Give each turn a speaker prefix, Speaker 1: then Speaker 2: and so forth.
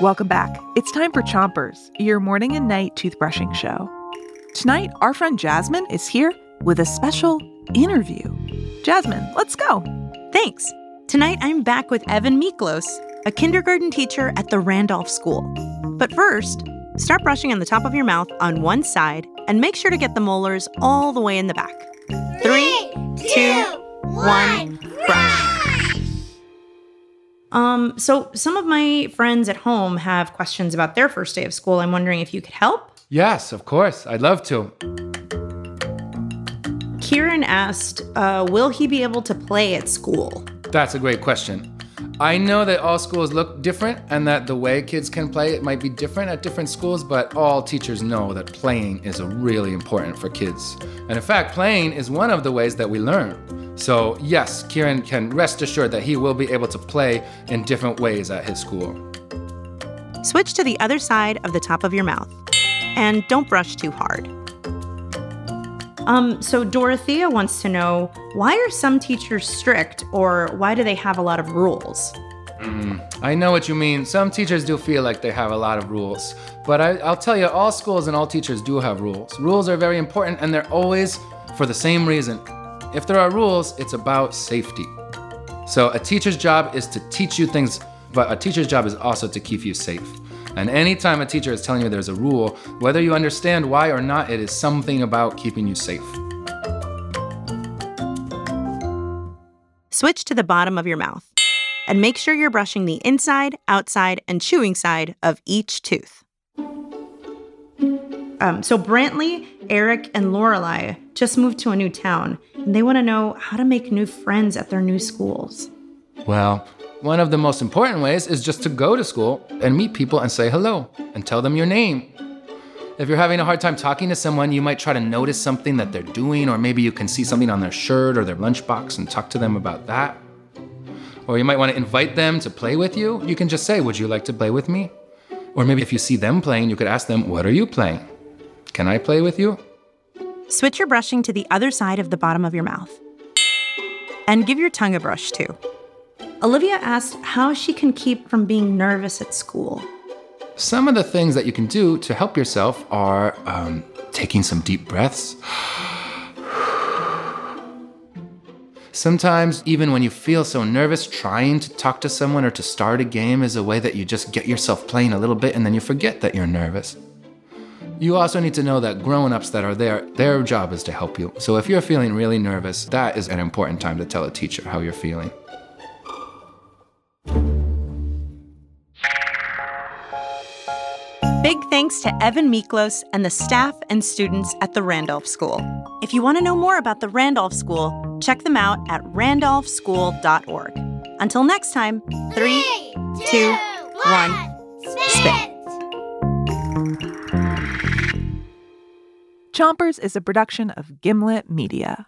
Speaker 1: Welcome back. It's time for Chompers, your morning and night toothbrushing show. Tonight, our friend Jasmine is here with a special interview. Jasmine, let's go.
Speaker 2: Thanks. Tonight, I'm back with Evan Miklos, a kindergarten teacher at the Randolph School. But first, start brushing on the top of your mouth on one side and make sure to get the molars all the way in the back. Three, two, one, brush. Um, so some of my friends at home have questions about their first day of school. I'm wondering if you could help.
Speaker 3: Yes, of course. I'd love to.
Speaker 2: Kieran asked, uh, will he be able to play at school?
Speaker 3: That's a great question. I know that all schools look different and that the way kids can play it might be different at different schools, but all teachers know that playing is really important for kids. And in fact, playing is one of the ways that we learn. So, yes, Kieran can rest assured that he will be able to play in different ways at his school.
Speaker 2: Switch to the other side of the top of your mouth. And don't brush too hard. Um, so Dorothea wants to know why are some teachers strict or why do they have a lot of rules?
Speaker 3: Mm, I know what you mean. Some teachers do feel like they have a lot of rules. But I, I'll tell you, all schools and all teachers do have rules. Rules are very important and they're always for the same reason. If there are rules, it's about safety. So a teacher's job is to teach you things, but a teacher's job is also to keep you safe. And anytime a teacher is telling you there's a rule, whether you understand why or not, it is something about keeping you safe.
Speaker 2: Switch to the bottom of your mouth and make sure you're brushing the inside, outside, and chewing side of each tooth. Um, so Brantley, Eric, and Lorelai just moved to a new town, and they want to know how to make new friends at their new schools.
Speaker 3: Well, one of the most important ways is just to go to school and meet people and say hello and tell them your name. If you're having a hard time talking to someone, you might try to notice something that they're doing, or maybe you can see something on their shirt or their lunchbox and talk to them about that. Or you might want to invite them to play with you. You can just say, Would you like to play with me? Or maybe if you see them playing, you could ask them, What are you playing? Can I play with you?
Speaker 2: Switch your brushing to the other side of the bottom of your mouth. And give your tongue a brush too. Olivia asked how she can keep from being nervous at school.
Speaker 3: Some of the things that you can do to help yourself are um, taking some deep breaths. Sometimes, even when you feel so nervous, trying to talk to someone or to start a game is a way that you just get yourself playing a little bit and then you forget that you're nervous. You also need to know that grown ups that are there, their job is to help you. So if you're feeling really nervous, that is an important time to tell a teacher how you're feeling.
Speaker 2: Big thanks to Evan Miklos and the staff and students at the Randolph School. If you want to know more about the Randolph School, check them out at randolphschool.org. Until next time, three, two, one, spit.
Speaker 1: Chompers is a production of Gimlet Media.